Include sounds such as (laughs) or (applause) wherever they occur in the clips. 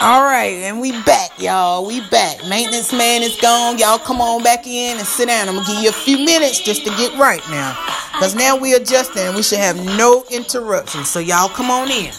All right, and we back, y'all. We back. Maintenance man is gone. Y'all come on back in and sit down. I'm gonna give you a few minutes just to get right now. Cause now we adjusting we should have no interruptions. So y'all come on in.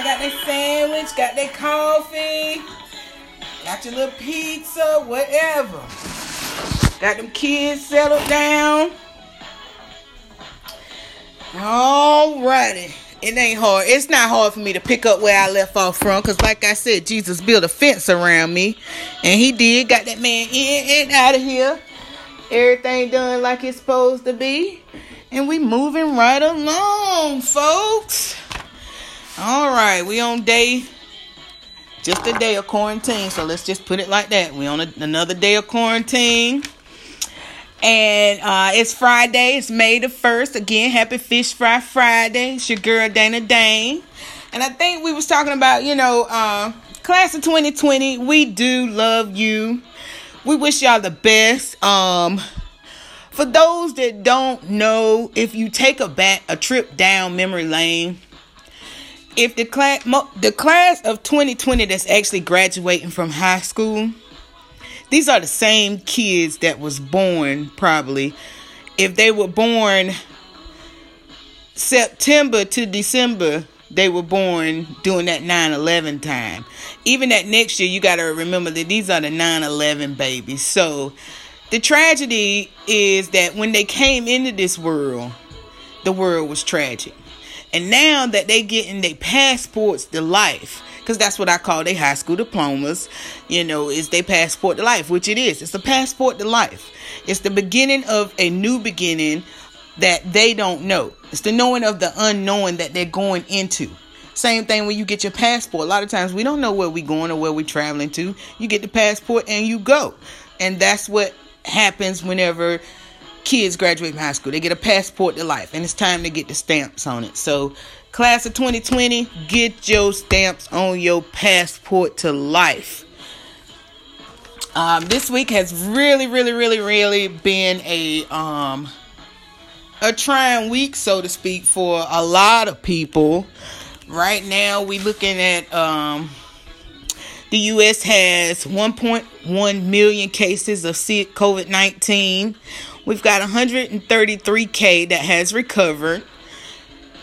Everybody got their sandwich, got their coffee, got your little pizza, whatever. Got them kids settled down. Alrighty. It ain't hard. It's not hard for me to pick up where I left off from. Cause like I said, Jesus built a fence around me. And he did. Got that man in and out of here. Everything done like it's supposed to be. And we moving right along, folks. All right, we on day, just a day of quarantine. So let's just put it like that. We on a, another day of quarantine. And uh, it's Friday. It's May the 1st. Again, happy Fish Fry Friday. It's your girl, Dana Dane. And I think we was talking about, you know, uh, class of 2020. We do love you. We wish y'all the best. Um, for those that don't know, if you take a back a trip down memory lane, if the class the class of 2020 that's actually graduating from high school, these are the same kids that was born probably. If they were born September to December they were born during that 9-11 time. Even that next year you got to remember that these are the 9-11 babies. So the tragedy is that when they came into this world, the world was tragic. And now that they getting their passports to life, because that's what I call their high school diplomas, you know, is their passport to life, which it is. It's a passport to life. It's the beginning of a new beginning that they don't know. It's the knowing of the unknown that they're going into. Same thing when you get your passport. A lot of times we don't know where we're going or where we're traveling to. You get the passport and you go. And that's what happens whenever kids graduate from high school. They get a passport to life, and it's time to get the stamps on it. So, class of 2020, get your stamps on your passport to life. Um, this week has really, really, really, really been a um, a trying week, so to speak, for a lot of people. Right now, we're looking at um, the U.S. has 1.1 million cases of COVID 19. We've got 133K that has recovered.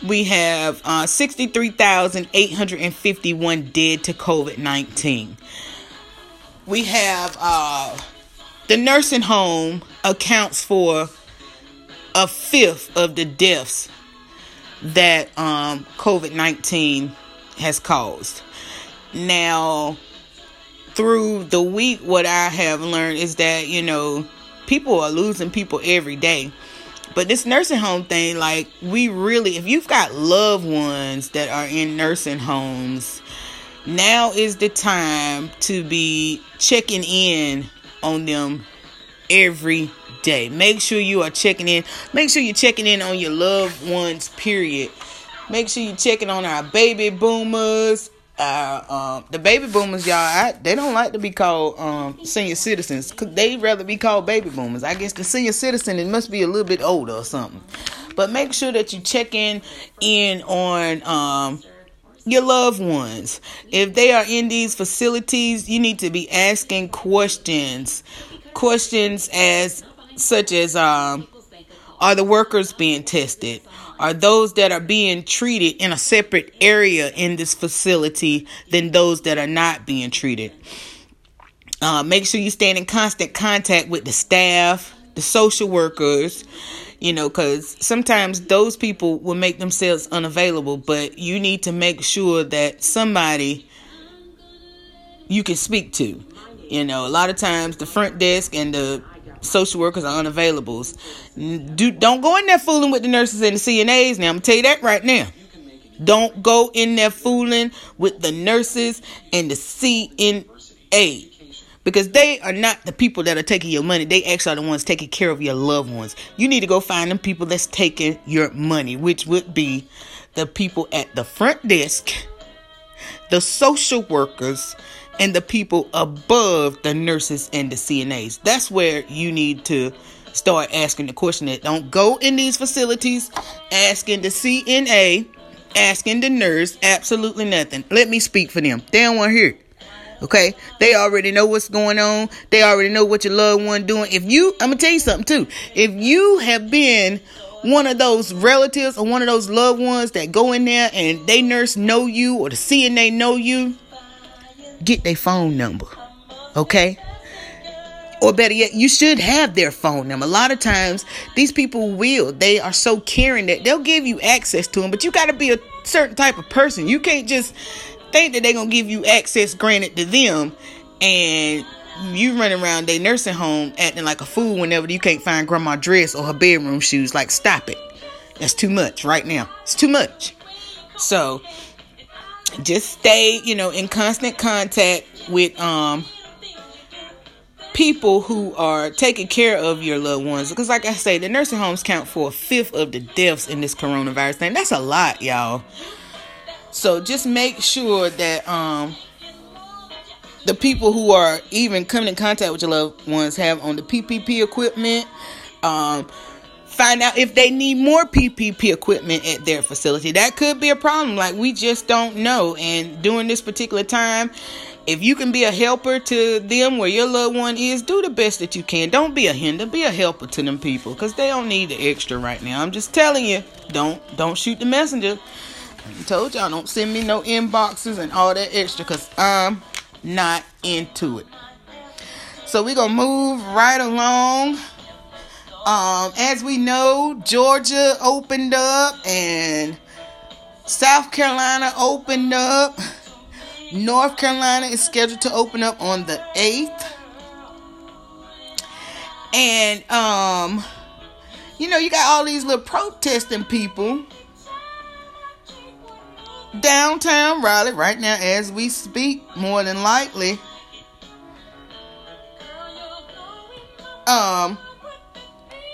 We have uh, 63,851 dead to COVID 19. We have uh, the nursing home accounts for a fifth of the deaths that um, COVID 19 has caused. Now, through the week, what I have learned is that, you know, people are losing people every day. But this nursing home thing, like, we really, if you've got loved ones that are in nursing homes, now is the time to be checking in on them every day. Make sure you are checking in. Make sure you're checking in on your loved ones, period. Make sure you're checking on our baby boomers, uh, um, the baby boomers, y'all, I, they don't like to be called um, senior citizens. They'd rather be called baby boomers. I guess the senior citizen it must be a little bit older or something. But make sure that you check in in on um, your loved ones. If they are in these facilities, you need to be asking questions. Questions as such as um, are the workers being tested? Are those that are being treated in a separate area in this facility than those that are not being treated? Uh, make sure you stay in constant contact with the staff, the social workers, you know, because sometimes those people will make themselves unavailable, but you need to make sure that somebody you can speak to. You know, a lot of times the front desk and the social workers are unavailable. Do, don't go in there fooling with the nurses and the CNAs. Now, I'm going to tell you that right now. Don't go in there fooling with the nurses and the CNA because they are not the people that are taking your money. They actually are the ones taking care of your loved ones. You need to go find them people that's taking your money, which would be the people at the front desk, the social workers, and the people above the nurses and the CNAs. That's where you need to start asking the question that don't go in these facilities asking the CNA, asking the nurse absolutely nothing. Let me speak for them. They don't want to hear. Okay, they already know what's going on. They already know what your loved one doing. If you, I'm gonna tell you something too. If you have been one of those relatives or one of those loved ones that go in there and they nurse know you or the CNA know you, get their phone number. Okay? Or better yet, you should have their phone number. A lot of times, these people will. They are so caring that they'll give you access to them, but you got to be a certain type of person. You can't just think that they're going to give you access granted to them and you run around their nursing home acting like a fool whenever you can't find grandma dress or her bedroom shoes. Like, stop it. That's too much right now. It's too much. So, just stay, you know, in constant contact with um people who are taking care of your loved ones. Because, like I say, the nursing homes count for a fifth of the deaths in this coronavirus thing. That's a lot, y'all. So just make sure that um the people who are even coming in contact with your loved ones have on the PPP equipment. Um, find out if they need more PPP equipment at their facility. That could be a problem. Like we just don't know. And during this particular time, if you can be a helper to them where your loved one is, do the best that you can. Don't be a hinder. Be a helper to them people because they don't need the extra right now. I'm just telling you. Don't don't shoot the messenger. I told y'all don't send me no inboxes and all that extra because I'm not into it. So we're gonna move right along. Um, as we know, Georgia opened up and South Carolina opened up. North Carolina is scheduled to open up on the 8th. And um you know, you got all these little protesting people downtown Raleigh right now as we speak, more than likely. Um,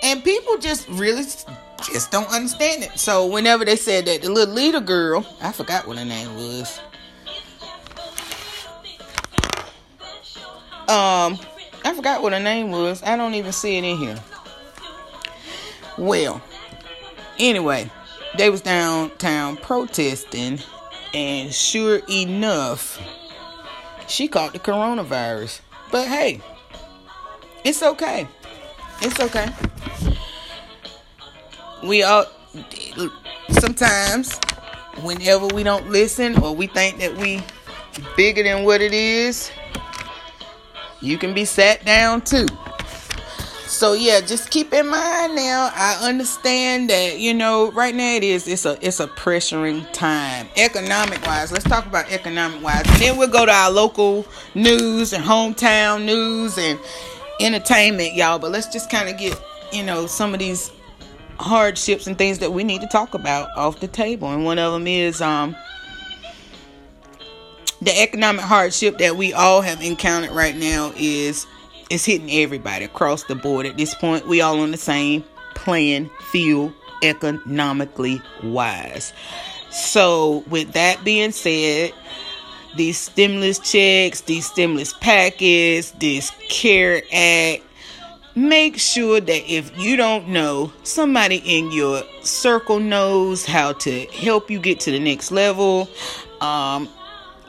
and people just really just don't understand it. So whenever they said that the little leader girl, I forgot what her name was. Um, I forgot what her name was. I don't even see it in here. Well, anyway, they was downtown protesting, and sure enough, she caught the coronavirus. But hey, it's okay. It's okay. We all sometimes whenever we don't listen or we think that we bigger than what it is, you can be sat down too. So yeah, just keep in mind now. I understand that you know right now it is it's a it's a pressuring time economic wise. Let's talk about economic wise, and then we'll go to our local news and hometown news and entertainment, y'all. But let's just kind of get you know some of these hardships and things that we need to talk about off the table, and one of them is um the economic hardship that we all have encountered right now is it's hitting everybody across the board at this point. We all on the same playing field economically wise. So with that being said, these stimulus checks, these stimulus packages, this CARE Act, make sure that if you don't know, somebody in your circle knows how to help you get to the next level. Um,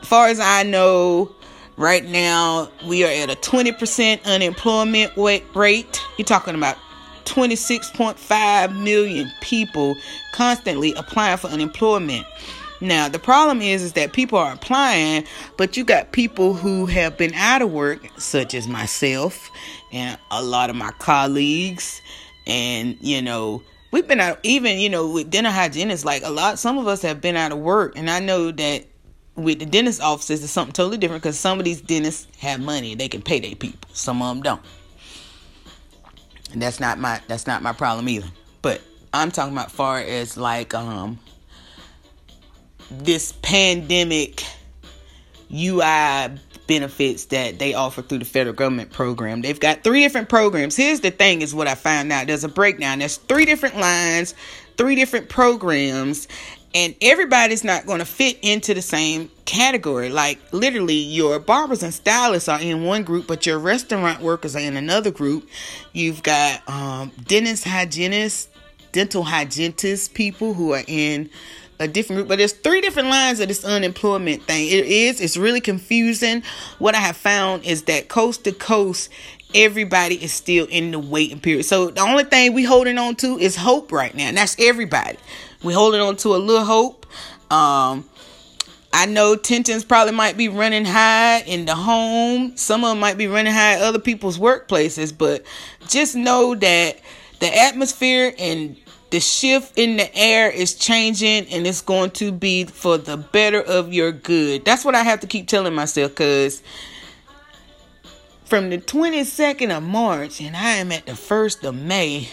far as I know, Right now, we are at a 20% unemployment rate. You're talking about 26.5 million people constantly applying for unemployment. Now, the problem is is that people are applying, but you got people who have been out of work, such as myself and a lot of my colleagues, and you know, we've been out even, you know, with dental hygienists, like a lot some of us have been out of work, and I know that with the dentist offices it's something totally different because some of these dentists have money they can pay their people. Some of them don't. And that's not my that's not my problem either. But i'm talking about far as like um this pandemic ui benefits that they offer through the federal government program they've got three different programs here's the thing is what i found out there's a breakdown there's three different lines three different programs and everybody's not going to fit into the same category. Like literally, your barbers and stylists are in one group, but your restaurant workers are in another group. You've got um, dentists, hygienists, dental hygienists, people who are in a different group. But there's three different lines of this unemployment thing. It is. It's really confusing. What I have found is that coast to coast, everybody is still in the waiting period. So the only thing we holding on to is hope right now, and that's everybody. We holding on to a little hope. Um, I know tensions probably might be running high in the home. Some of them might be running high at other people's workplaces, but just know that the atmosphere and the shift in the air is changing and it's going to be for the better of your good. That's what I have to keep telling myself because from the 22nd of March and I am at the 1st of May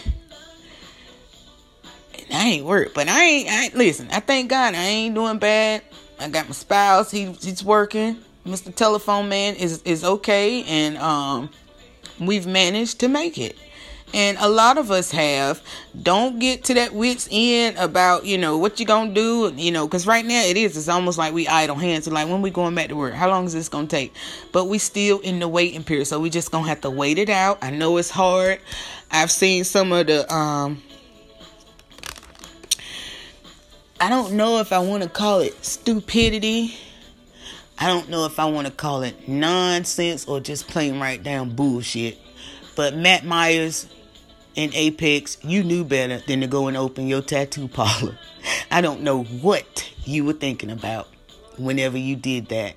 And I ain't work, but I ain't, I ain't listen. I thank God I ain't doing bad. I got my spouse. He he's working. Mr. Telephone Man is is okay, and um, we've managed to make it. And a lot of us have. Don't get to that wits end about you know what you gonna do. You know, because right now it is. It's almost like we idle hands. Like when we going back to work, how long is this gonna take? But we still in the waiting period, so we just gonna have to wait it out. I know it's hard. I've seen some of the um I don't know if I want to call it stupidity. I don't know if I want to call it nonsense or just plain right down bullshit. But Matt Myers in Apex, you knew better than to go and open your tattoo parlor. (laughs) I don't know what you were thinking about whenever you did that.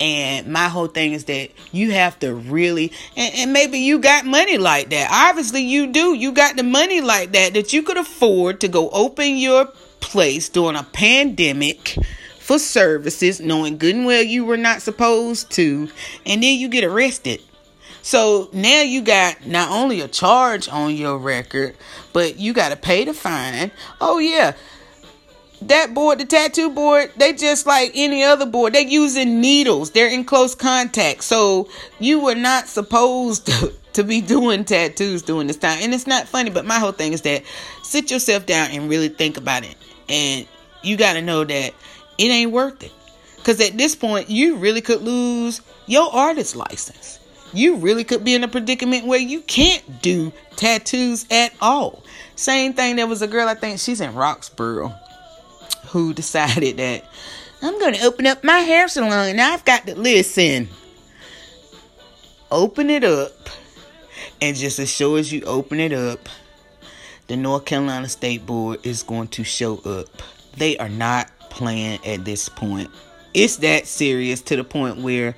And my whole thing is that you have to really, and, and, maybe you got money like that. Obviously, you do. You got the money like that that you could afford to go open your place during a pandemic for services, knowing good and well you were not supposed to, and then you get arrested. So now you got not only a charge on your record, but you got to pay the fine. Oh, yeah. That board, the tattoo board, they just like any other board. They're using needles. They're in close contact. So you were not supposed to to be doing tattoos during this time. And it's not funny, but my whole thing is that sit yourself down and really think about it. And you got to know that it ain't worth it. Because at this point, you really could lose your artist license. You really could be in a predicament where you can't do tattoos at all. Same thing, there was a girl, I think she's in Roxboro, who decided that I'm going to open up my hair salon and I've got to listen. Open it up, and just as sure as you open it up, the North Carolina State Board is going to show up. They are not playing at this point it's that serious to the point where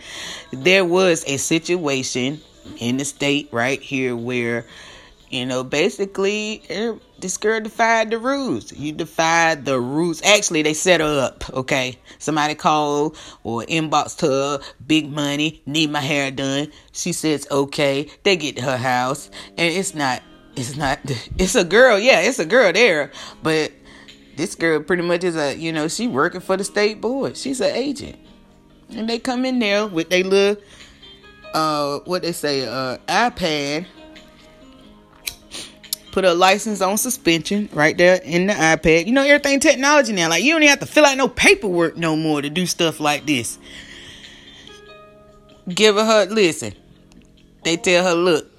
there was a situation in the state right here where you know basically eh, this girl defied the rules. You defied the rules. Actually they set her up okay? Somebody called or inboxed her big money need my hair done. She says okay. They get to her house and it's not it's not (laughs) it's a girl yeah it's a girl there but this girl pretty much is a you know she working for the state board. She's an agent. And they come in there with their little uh what they say uh ipad put a license on suspension right there in the ipad. You know everything technology now. Like you don't even have to fill out no paperwork no more to do stuff like this. Give her her listen they tell her look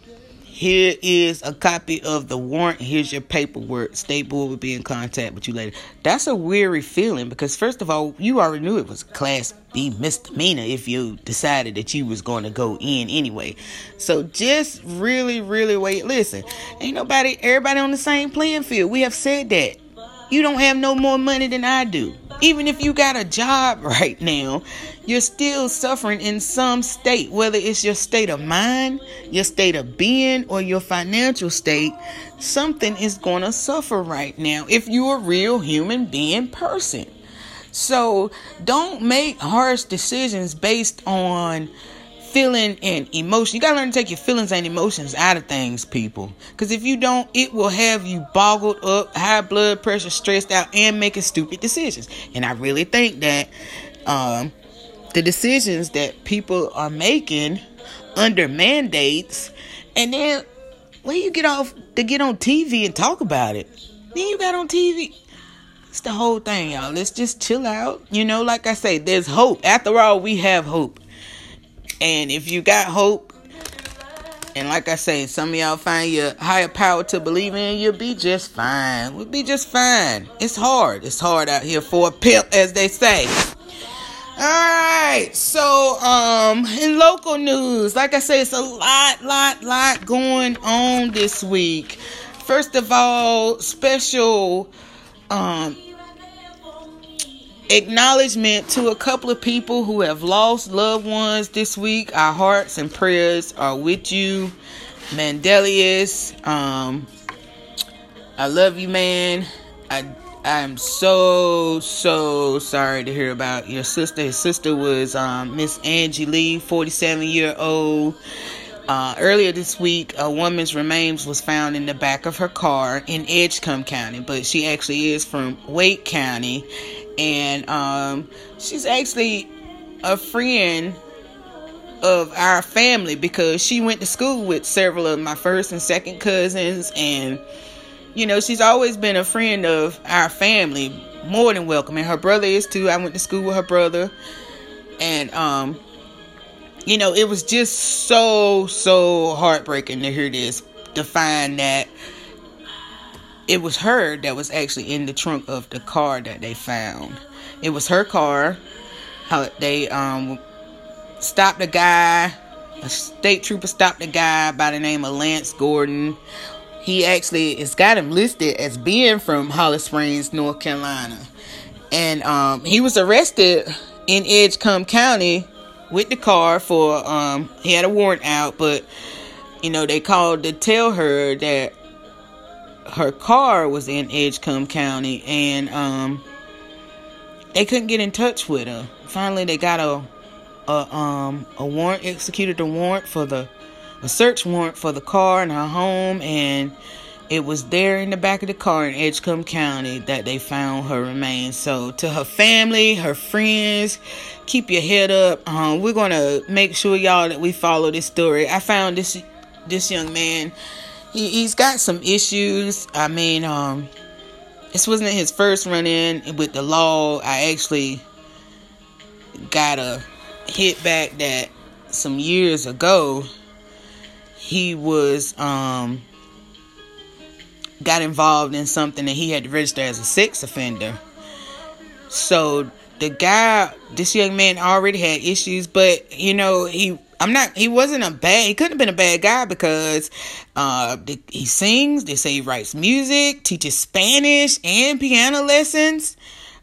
here is a copy of the warrant. Here's your paperwork. State board will be in contact with you later. That's a weary feeling because first of all, you already knew it was class B misdemeanor if you decided that you was going to go in anyway. So just really, really wait. Listen, ain't nobody, everybody on the same playing field. We have said that. You don't have no more money than I do. Even if you got a job (laughs) right now, you're still suffering in some state, whether it's your state of mind, your state of being, or your financial state. Something is going to suffer right now if you're a real human being person. So don't make harsh decisions based on feeling and emotion. You gotta learn to take your feelings and emotions out of things, people. Because if you don't, it will have you boggled up, high blood pressure, stressed out, and making stupid decisions. And I really think that um, the decisions that people are making under mandates, and then when you get off to get on TV and talk about it, then you got on TV. It's the whole thing, y'all. Let's just chill out. You know, like I say, there's hope. After all, we have hope. And if you got hope, and like I say, some of y'all find your higher power to believe in, you'll be just fine. We'll be just fine. It's hard. It's hard out here for a pimp, as they say. Alright, so um in local news, like I say, it's a lot, lot, lot going on this week. First of all, special um acknowledgement to a couple of people who have lost loved ones this week. Our hearts and prayers are with you. Mandelius, um, I love you, man. I I'm so so sorry to hear about your sister. His sister was um, Miss Angie Lee, 47 year old. Uh, earlier this week, a woman's remains was found in the back of her car in Edgecombe County, but she actually is from Wake County, and um, she's actually a friend of our family because she went to school with several of my first and second cousins. And you know she's always been a friend of our family more than welcome. And her brother is too. I went to school with her brother. And um you know it was just so so heartbreaking to hear this to find that it was her that was actually in the trunk of the car that they found. It was her car. How they um stopped a guy, a state trooper stopped a guy by the name of Lance Gordon. He actually has got him listed as being from Holly Springs, North Carolina. And um, he was arrested in Edgecombe County with the car for um, he had a warrant out, but you know they called to tell her that her car was in Edgecombe County and um they couldn't get in touch with her. Finally they got a a um a warrant executed a warrant for the a search warrant for the car and her home and it was there in the back of the car in Edgecombe County that they found her remains. So to her family, her friends, keep your head up. Um, we're gonna make sure y'all that we follow this story. I found this this young man, he, he's got some issues. I mean, um, this wasn't his first run in with the law. I actually got a hit back that some years ago he was um got involved in something that he had to register as a sex offender. So the guy, this young man already had issues, but you know, he I'm not he wasn't a bad he couldn't have been a bad guy because uh he sings, they say he writes music, teaches Spanish and piano lessons.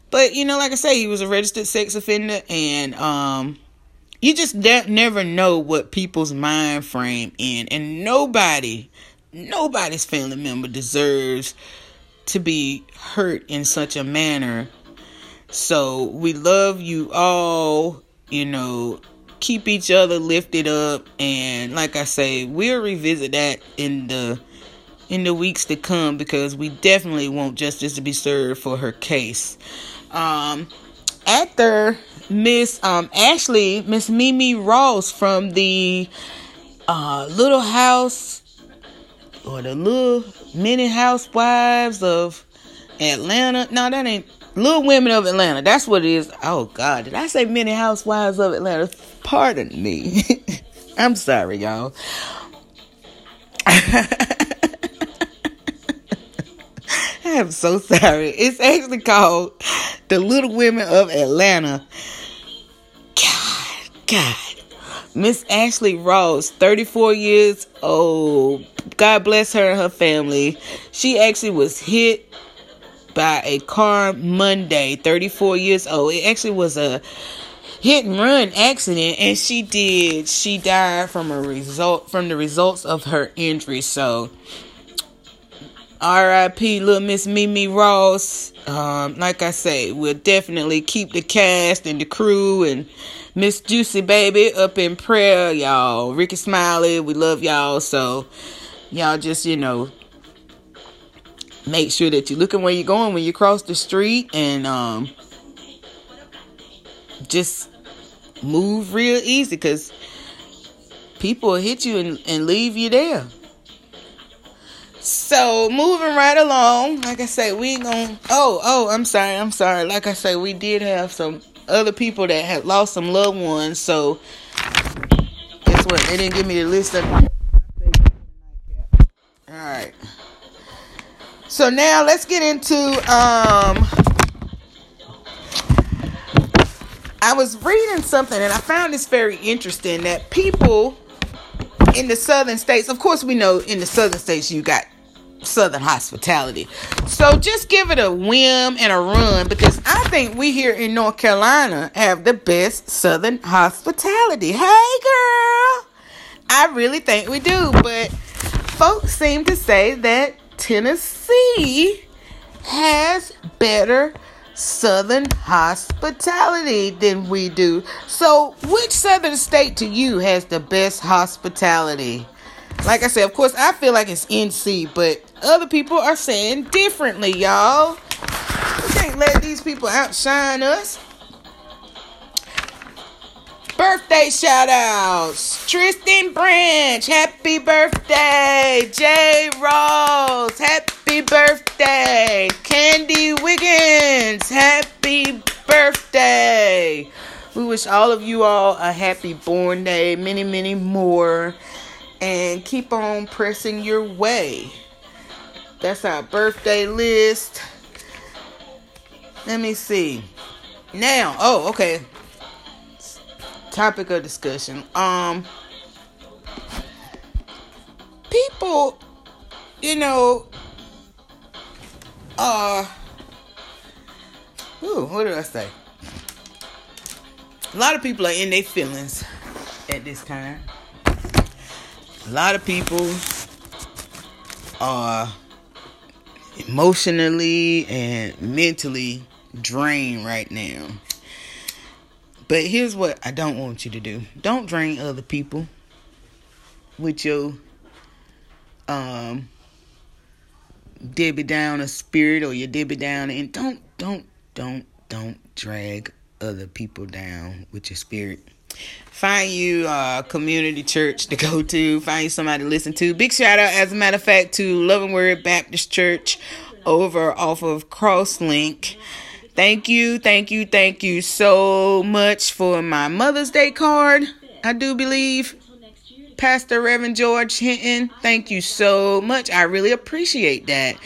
But you know, like I say, he was a registered sex offender and um you just de- never know what people's mind frame in. And nobody nobody's family member deserves to be hurt in such a manner. So we love you all you know keep each other lifted up and like i say we'll revisit that in the in the weeks to come because we definitely want justice to be served for her case um after Miss um, Ashley, Miss Minnie Ross from the uh, Little House or the Little Mini Housewives of Atlanta. No, that ain't Little Women of Atlanta. That's what it is. Oh God, did I say Mini Housewives of Atlanta? Pardon me. (laughs) I'm sorry, y'all. (laughs) I am so sorry. It's actually called The Little Women of Atlanta. God, God. Miss Ashley Ross, 34 years old. God bless her and her family. She actually was hit by a car Monday, 34 years old. It actually was a hit and run accident and she did she died from a result from the results of her injury so R.I.P. Little Miss Minnie Ross. Um, like I say, we'll definitely keep the cast and the crew and Miss Juicy Baby up in prayer, y'all. Rickey Smiley, we love y'all. So y'all just, you know, make sure that you're looking where you're going when you cross the street and um just move real easy because people hit you and, and leave you there. So moving right along, like I say, we gonna. Oh, oh, I'm sorry, I'm sorry. Like I say, we did have some other people that had lost some loved ones. So guess what? They didn't give me the list of. All right. So now let's get into um. I was reading something and I found this very interesting that people in the southern states, of course, we know in the southern states you got Southern hospitality. So just give it a whim and a run because I think we here in North Carolina have the best Southern hospitality. Hey, girl. I really think we do, but folks seem to say that Tennessee has better Southern hospitality than we do. So, which Southern state to you has the best hospitality? Like I said, of course, I feel like it's NC, but other people are saying differently, y'all. We can't let these people outshine us. Birthday shout outs. Tristan Branch, happy birthday. Jay Ross, happy birthday. Candy Wiggins, happy birthday. We wish all of you all a happy born day, many, many more, and keep on pressing your way. That's our birthday list. Let me see. Now, oh, okay. Topic of discussion. Um people, you know, uh ooh, what did I say? A lot of people are in their feelings at this time. A lot of people are emotionally and mentally drained right now. But here's what I don't want you to do. Don't drain other people with your um Debbie Downer spirit or you your Debbie Downer and don't don't don't don't drag other people down with your spirit. find you a community church to go to, find you somebody to listen to. Big shout out, as a matter of fact, to Loving Word Baptist Church over off of Crosslink. Thank you, thank you, thank you so much for my Mother's Day card. I do believe Pastor Reverend George Hinton. Thank you so much. I really appreciate that.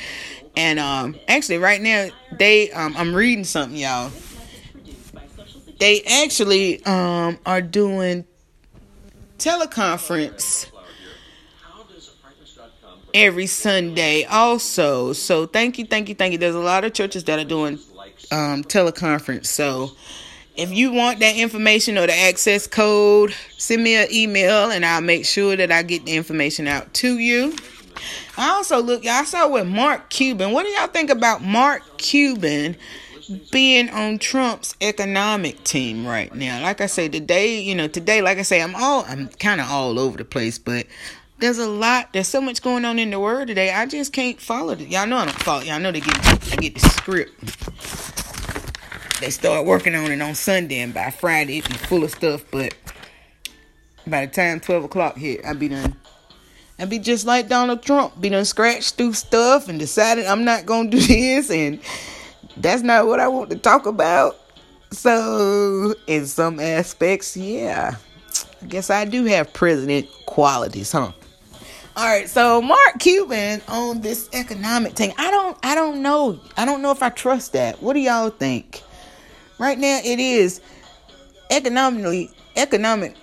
And um actually right now they um I'm reading something y'all they actually um, are doing teleconference every Sunday also. So thank you, thank you, thank you. There's a lot of churches that are doing um, teleconference. So if you want that information or the access code, send me an email and I'll make sure that I get the information out to you. I also look, y'all saw with Mark Cuban. What do y'all think about Mark Cuban being on Trump's economic team right now. Like I say today, you know, today, like I say, I'm all I'm kind of all over the place, but there's a lot. There's so much going on in the world today. I just can't follow it. Y'all know I don't follow. Y'all know they get they get the script. They start working on it on Sunday, and by Friday it be full of stuff. But by the time twelve o'clock hit, I'd be done. I'd be just like Donald Trump, be done scratched through stuff and decided I'm not gonna do (laughs) this and that's not what I want to talk about. So, in some aspects, yeah, I guess I do have president qualities, huh? All right, so Mark Cuban on this economic thing. I don't I don't know. I don't know if I trust that. What do y'all think? Right now it is economically economic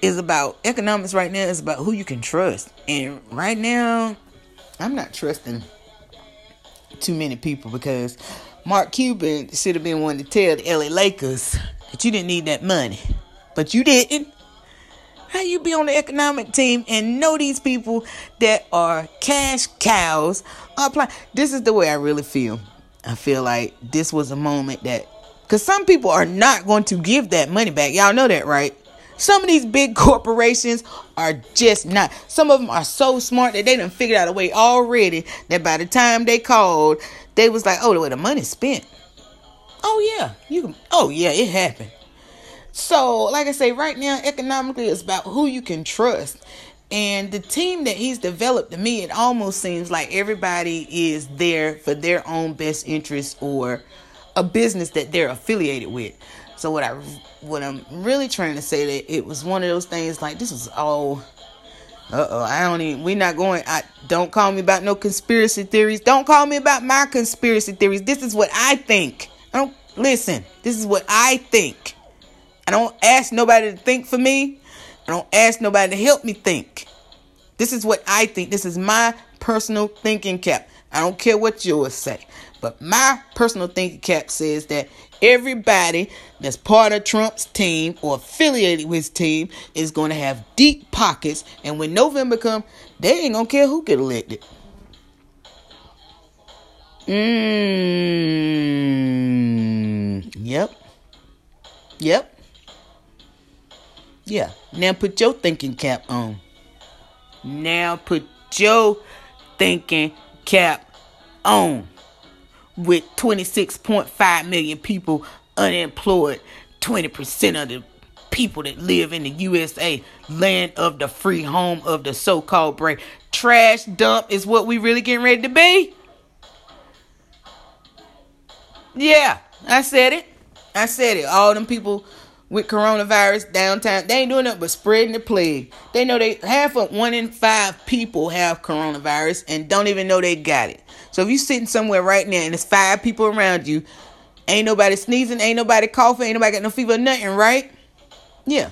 is about economics right now is about who you can trust. And right now I'm not trusting too many people because Mark Cuban should have been one to tell the LA Lakers that you didn't need that money. But you didn't. How you be on the economic team and know these people that are cash cows apply? This is the way I really feel. I feel like this was a moment that because some people are not going to give that money back. Y'all know that, right? Some of these big (laughs) corporations are just not. Some of them are so smart that they done figured out a way already that by the time they called, they was like, oh, the way the money's spent. Oh yeah, you can. Oh yeah, it happened. So, like I say, right now, economically, it's about who you can trust. And the team that he's developed to me, it almost seems like everybody is there for their own best interest or a business that they're affiliated with. So what I what I'm really trying to say that it was one of those things like this was all uh oh, I don't even we're not going I don't call me about no conspiracy theories. Don't call me about my conspiracy theories. This is what I think. I don't listen. This is what I think. I don't ask nobody to think for me. I don't ask nobody to help me think. This is what I think. This is my personal thinking cap. I don't care what yours say. But my personal thinking cap says that everybody that's part of Trump's team or affiliated with his team is going to have deep pockets. And when November comes, they ain't going to care who get elected. Mmm. Yep. Yep. Yeah. Now put your thinking cap on. Now put your thinking cap on with 26.5 million people unemployed, 20% of the people that live in the USA, land of the free, home of the so called brave. Trash dump is what we really getting ready to be. Yeah, I said it. I said it. All them people with coronavirus downtown, they ain't doing nothing but spreading the plague. They know they half of one in five people have coronavirus and don't even know they got it. So if you sitting somewhere right now and there's five people around you, ain't nobody sneezing, ain't nobody coughing, ain't nobody got no fever, nothing, right? Yeah.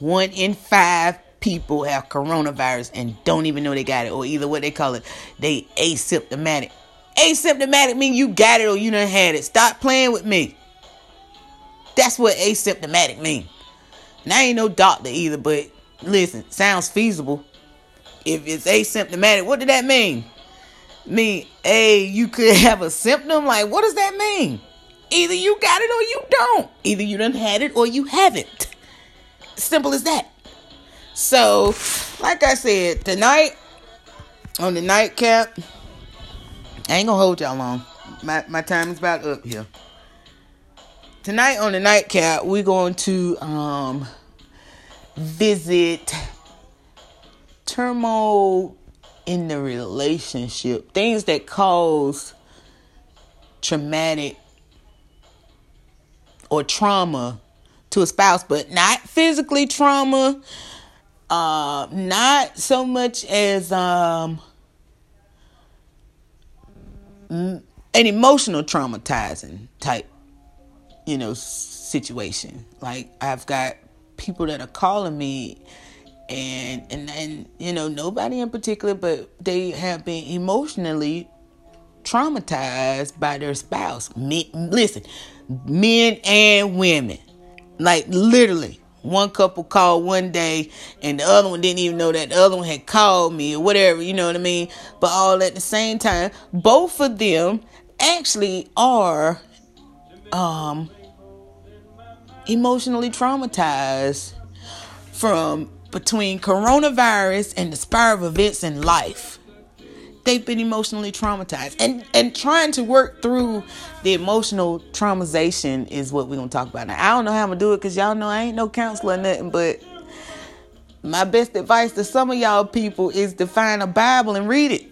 One in five people have coronavirus and don't even know they got it, or either what they call it, they asymptomatic. Asymptomatic mean you got it or you done had it. Stop playing with me. That's what asymptomatic mean. Now I ain't no doctor either, but listen, sounds feasible. If it's asymptomatic, what did that mean? Mean, a you could (laughs) have a symptom. Like, what does that mean? Either you got it or you don't. Either you done had it or you haven't. Simple as that. So, like I said, tonight on the nightcap, I ain't gonna hold y'all long. My my time is about up here. Tonight on the nightcap, we're going to um, visit turmoil in the relationship, things that cause traumatic or trauma to a spouse, but not physically trauma, uh, not so much as um, an emotional traumatizing type, you know, situation. Like I've got people that are calling me and and and you know nobody in particular but they have been emotionally traumatized by their spouse. Men, listen men and women. Like literally one couple called one day and the other one didn't even know that the other one had called me or whatever you know what i mean? But all at the same time both of them actually are um emotionally traumatized from between coronavirus and the spiral of events in life. They've been emotionally traumatized. And and trying to work through the emotional traumatization is what we're gonna talk about now. I don't know how I'm gonna do it because y'all know I ain't no counselor or nothing, but my best advice to some of y'all people is to find a Bible and read it.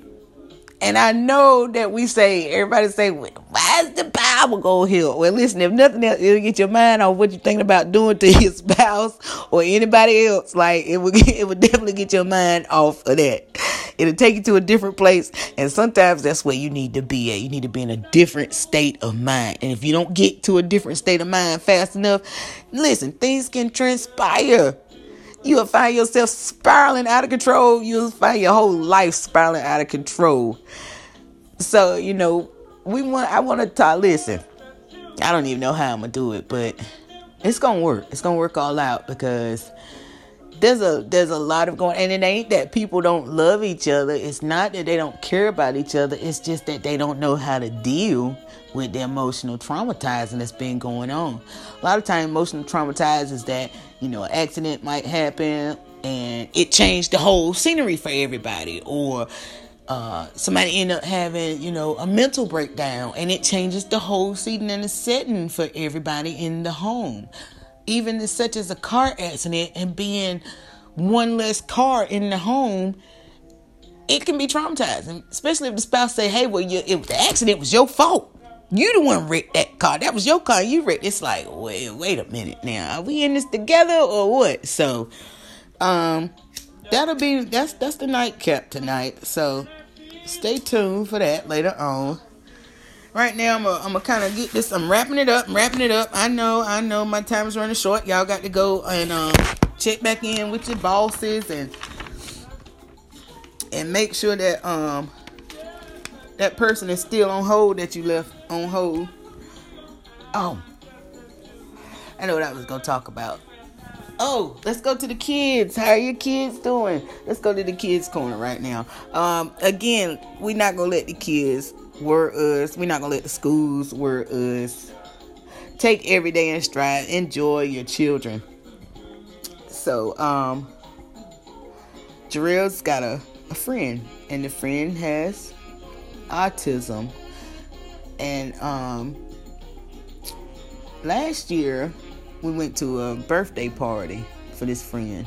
And I know that we say, everybody say, why is the Bible go here? Well, listen, if nothing else, it'll get your mind off what you're thinking about doing to (laughs) your spouse or anybody else. Like, it would, (laughs) it would definitely get your mind off of that. It'll take you to a different place. And sometimes that's where you need to be at. You need to be in a different state of mind. And if you don't get to a different state of mind fast enough, listen, things can transpire you'll find yourself spiraling out of control. You'll find your whole life spiraling out of control. So, you know, we want I want to talk listen. I don't even know how I'm gonna do it, but it's gonna work. It's gonna work all out because there's a there's a lot of going and it ain't that people don't love each other. It's not that they don't care about each other. It's just that they don't know how to deal with the emotional traumatizing that's been going on. A lot of time emotional traumatizing is that, you know, an accident might happen and it changed the whole scenery for everybody or uh, somebody end up having, you know, a mental breakdown and it changes the whole scene and the setting for everybody in the home. Even as such as a car accident and being one less car in the home, it can be traumatizing, especially if the spouse say, "Hey, well, you, it, the accident was your fault." You the one wrecked that car. That was your car. You wrecked. It's like, wait, wait a minute now. Are we in this together or what? So, um, that'll be that's that's the nightcap tonight. So, stay tuned for that later on. Right now, I'm gonna I'm kind of get this. I'm wrapping it up. I'm wrapping it up. I know, I know, my time is running short. Y'all got to go and um check back in with your bosses and and make sure that um that person is still on hold that you left on hold. Oh, I know what I was gonna talk about. Oh, let's go to the kids. How are your kids doing? Let's go to the kids' corner right now. Um, again, we're not gonna let the kids word us. We're not gonna let the schools word us. Take every day in stride. Enjoy your children. So, um, Jarrell's got a, a friend, and the friend has autism. And um, last year, we went to a birthday party for this friend.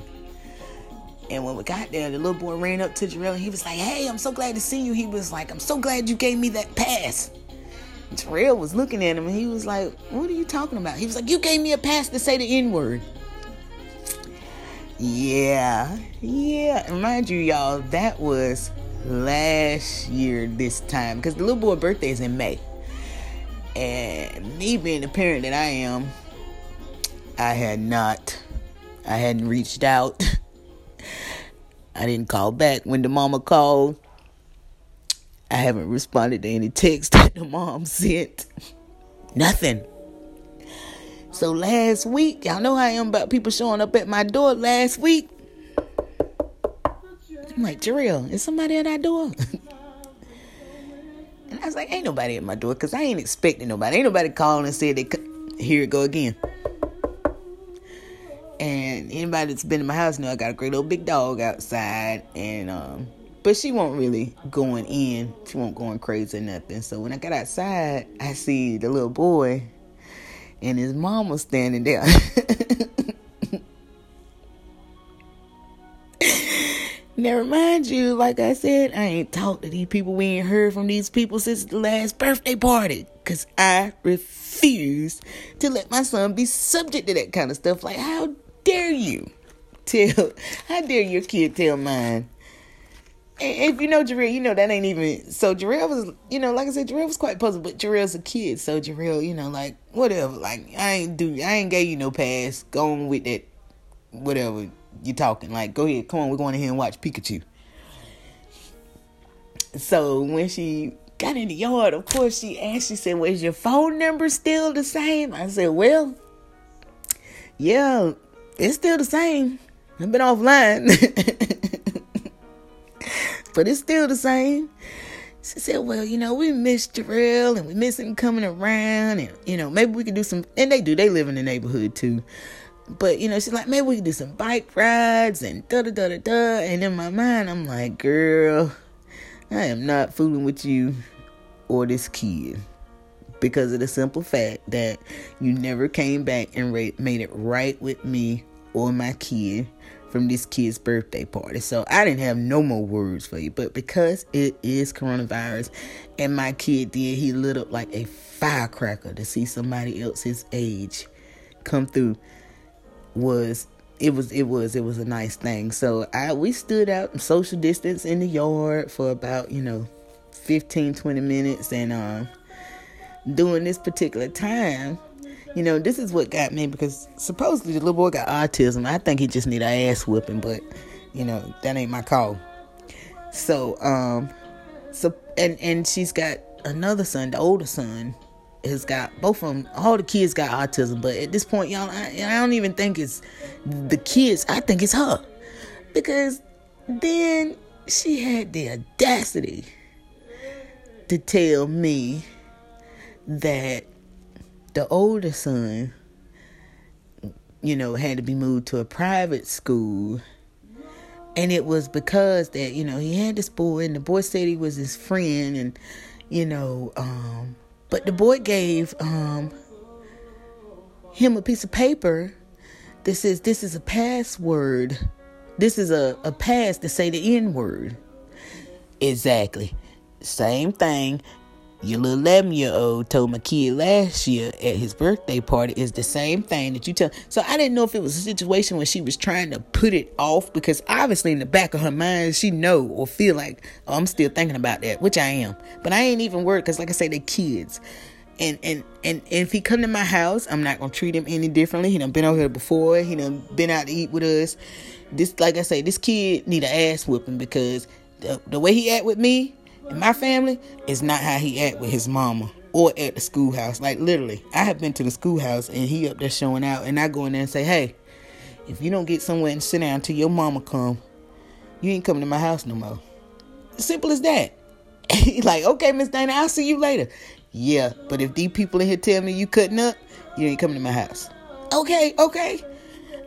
And when we got there, the little boy ran up to Jarrell and he was like, Hey, I'm so glad to see you. He was like, I'm so glad you gave me that pass. Jarrell was looking at him and he was like, What are you talking about? He was like, You gave me a pass to say the N word. Yeah, yeah. And mind you, y'all, that was last year this time because the little boy birthday is in May. And me being the parent that I am, I had not, I hadn't reached out. (laughs) I didn't call back when the mama called. I haven't responded to any text (laughs) that the mom sent. Nothing. So last week, y'all know how I am about people showing up at my door last week. I'm like, is somebody at our door? (laughs) and I was like, ain't nobody at my door because I ain't expecting nobody. Ain't nobody calling and said they could. Here it go again. And anybody that's been in my house know I got a great little big dog outside, and um, but she won't really going in. She won't going crazy or nothing. So when I got outside, I see the little boy, and his mom was standing there. (laughs) Never mind you, like I said, I ain't talked to these people. We ain't heard from these people since the last birthday party. Because I refuse to let my son be subject to that kind of stuff. Like, how dare you tell, how dare your kid tell mine if you know Jarrell, you know that ain't even so Jarrell was you know, like I said, Jarrell was quite puzzled, but Jarrell's a kid, so Jarrell, you know, like whatever. Like I ain't do I ain't gave you no pass. Go on with that whatever you're talking. Like, go ahead, come on, we're going ahead and watch Pikachu. So when she got in the yard, of course she asked, she said, Was your phone number still the same? I said, Well, yeah, it's still the same. I've been offline. (laughs) but it's still the same. She said, Well, you know, we miss Jarrell and we miss him coming around and you know, maybe we could do some and they do, they live in the neighborhood too. But you know, she's like, maybe we could do some bike rides and da da da da da and in my mind I'm like, girl, I am not fooling with you or this kid. Because of the simple fact that you never came back and made it right with me or my kid from this kid's birthday party. So I didn't have no more words for you. But because it is coronavirus and my kid did, he lit up like a firecracker to see somebody else his age come through was it was it was it was a nice thing. So I we stood out and social distance in the yard for about, you know, 15 20 minutes and um during this particular time you know, this is what got me because supposedly the little boy got autism. I think he just need a ass whipping, but you know, that ain't my call. So, um, so and and she's got another son, the older son, has got both of them. All the kids got autism, but at this point, y'all, I, I don't even think it's the kids. I think it's her because then she had the audacity to tell me that the older son, you know, had to be moved to a private school. And it was because that, you know, he had this boy and the boy said he was his friend and, you know, um, but the boy gave um him a piece of paper that says this is a password. This is a, a pass to say the N word. Exactly. Same thing your little 11 year old told my kid last year at his birthday party is the same thing that you tell. So I didn't know if it was a situation where she was trying to put it off because obviously in the back of her mind she know or feel like oh, I'm still thinking about that, which I am. But I ain't even worried because like I say, they kids. And, and and and if he come to my house, I'm not gonna treat him any differently. He done been out here before. He done been out to eat with us. This, like I say, this kid need an ass whipping because the, the way he act with me, in my family is not how he act with his mama or at the schoolhouse. Like literally, I have been to the schoolhouse and he up there showing out, and I go in there and say, "Hey, if you don't get somewhere and sit down till your mama come, you ain't coming to my house no more." Simple as that. (laughs) He's like, "Okay, Miss Dana, I'll see you later." Yeah, but if these people in here tell me you cutting up, you ain't coming to my house. Okay, okay.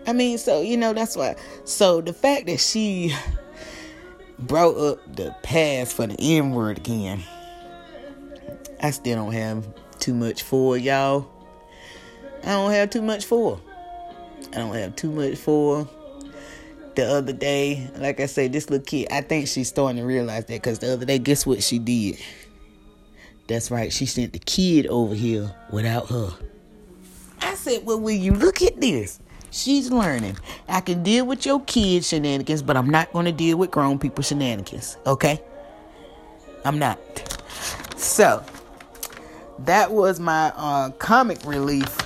I mean, so you know that's why. So the fact that she brought up the past for the N word again. I still don't have too much for y'all. I don't have too much for. I don't have too much for. The other day, like I said, this little kid, I think she's starting to realize that because the other day, guess what she did? That's right, she sent the kid over here without her. I said, Well, will you look at this? She's learning. I can deal with your kids shenanigans, but I'm not going to deal with grown people shenanigans. Okay? I'm not. So, that was my uh, comic relief.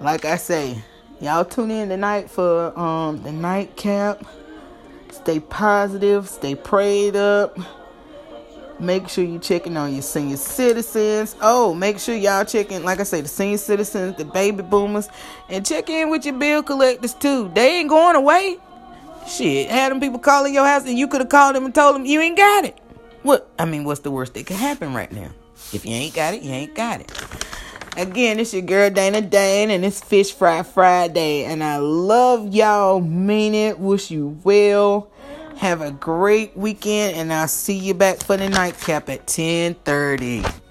Like I say, y'all tune in tonight for um, the nightcap. Stay positive, stay prayed up. Make sure you're checking on your senior citizens. Oh, make sure y'all checking, like I say, the senior citizens, the baby boomers, and check in with your bill collectors too. They ain't going away. Shit, had them people calling your house and you could have called them and told them you ain't got it. What? I mean, what's the worst that could happen right now? If you ain't got it, you ain't got it. Again, it's your girl Dana Dane, and it's Fish Fry Friday. And I love y'all, mean it, wish you well. Have a great weekend, and I'll see you back for the nightcap at 10:30.